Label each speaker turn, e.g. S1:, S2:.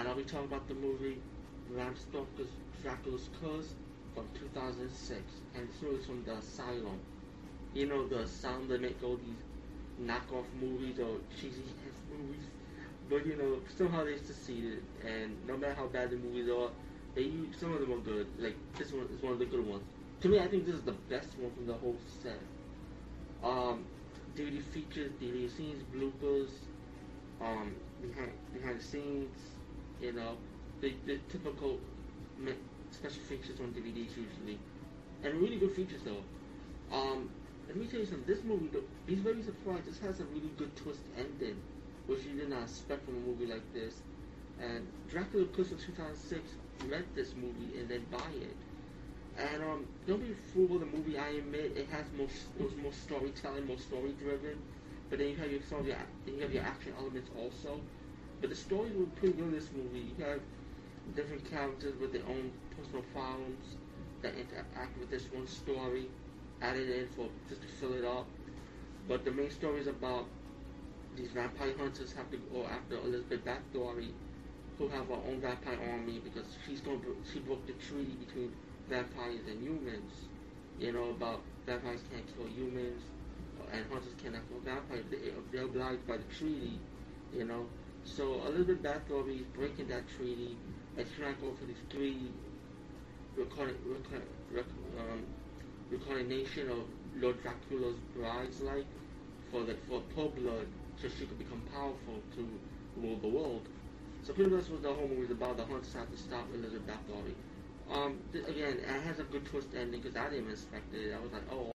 S1: and I'll be talking about the movie Bram Dracula's Curse from 2006, and this movie is from the Asylum. You know the Asylum that make all these knockoff movies or cheesy ass movies, but you know somehow they succeeded, and no matter how bad the movies are, they some of them are good. Like this one is one of the good ones. To me, I think this is the best one from the whole set. Um, DVD features, DVD scenes, bloopers, um, behind behind the scenes, you know, the, the typical special features on DVDs usually, and really good features though. Um, let me tell you something. This movie, though, he's very surprised. This has a really good twist ending, which you did not expect from a movie like this. And Dracula Curse of 2006 rent this movie and then buy it. And um, don't be fooled with the movie. I admit it has more, it was more storytelling, more story driven. But then you have your story, you have your action elements also. But the story was pretty good in this movie. You have different characters with their own personal problems that interact with this one story, added in for just to fill it up. But the main story is about these vampire hunters have to go after Elizabeth Bathory, who have her own vampire army because she's going to, she broke the treaty between vampires and humans. You know about vampires can't kill humans and hunters cannot kill vampires. They, they're obliged by the treaty. You know, so Elizabeth Bathory is breaking that treaty and she's trying to go for these three recording, um, reincarnation of Lord Dracula's brides, like for the for her blood, so she could become powerful to rule the world. So pretty much what the whole movie is about. The hunters have to stop Elizabeth Bathory. Um, th- again, it has a good twist ending because I didn't expect it. I was like, oh.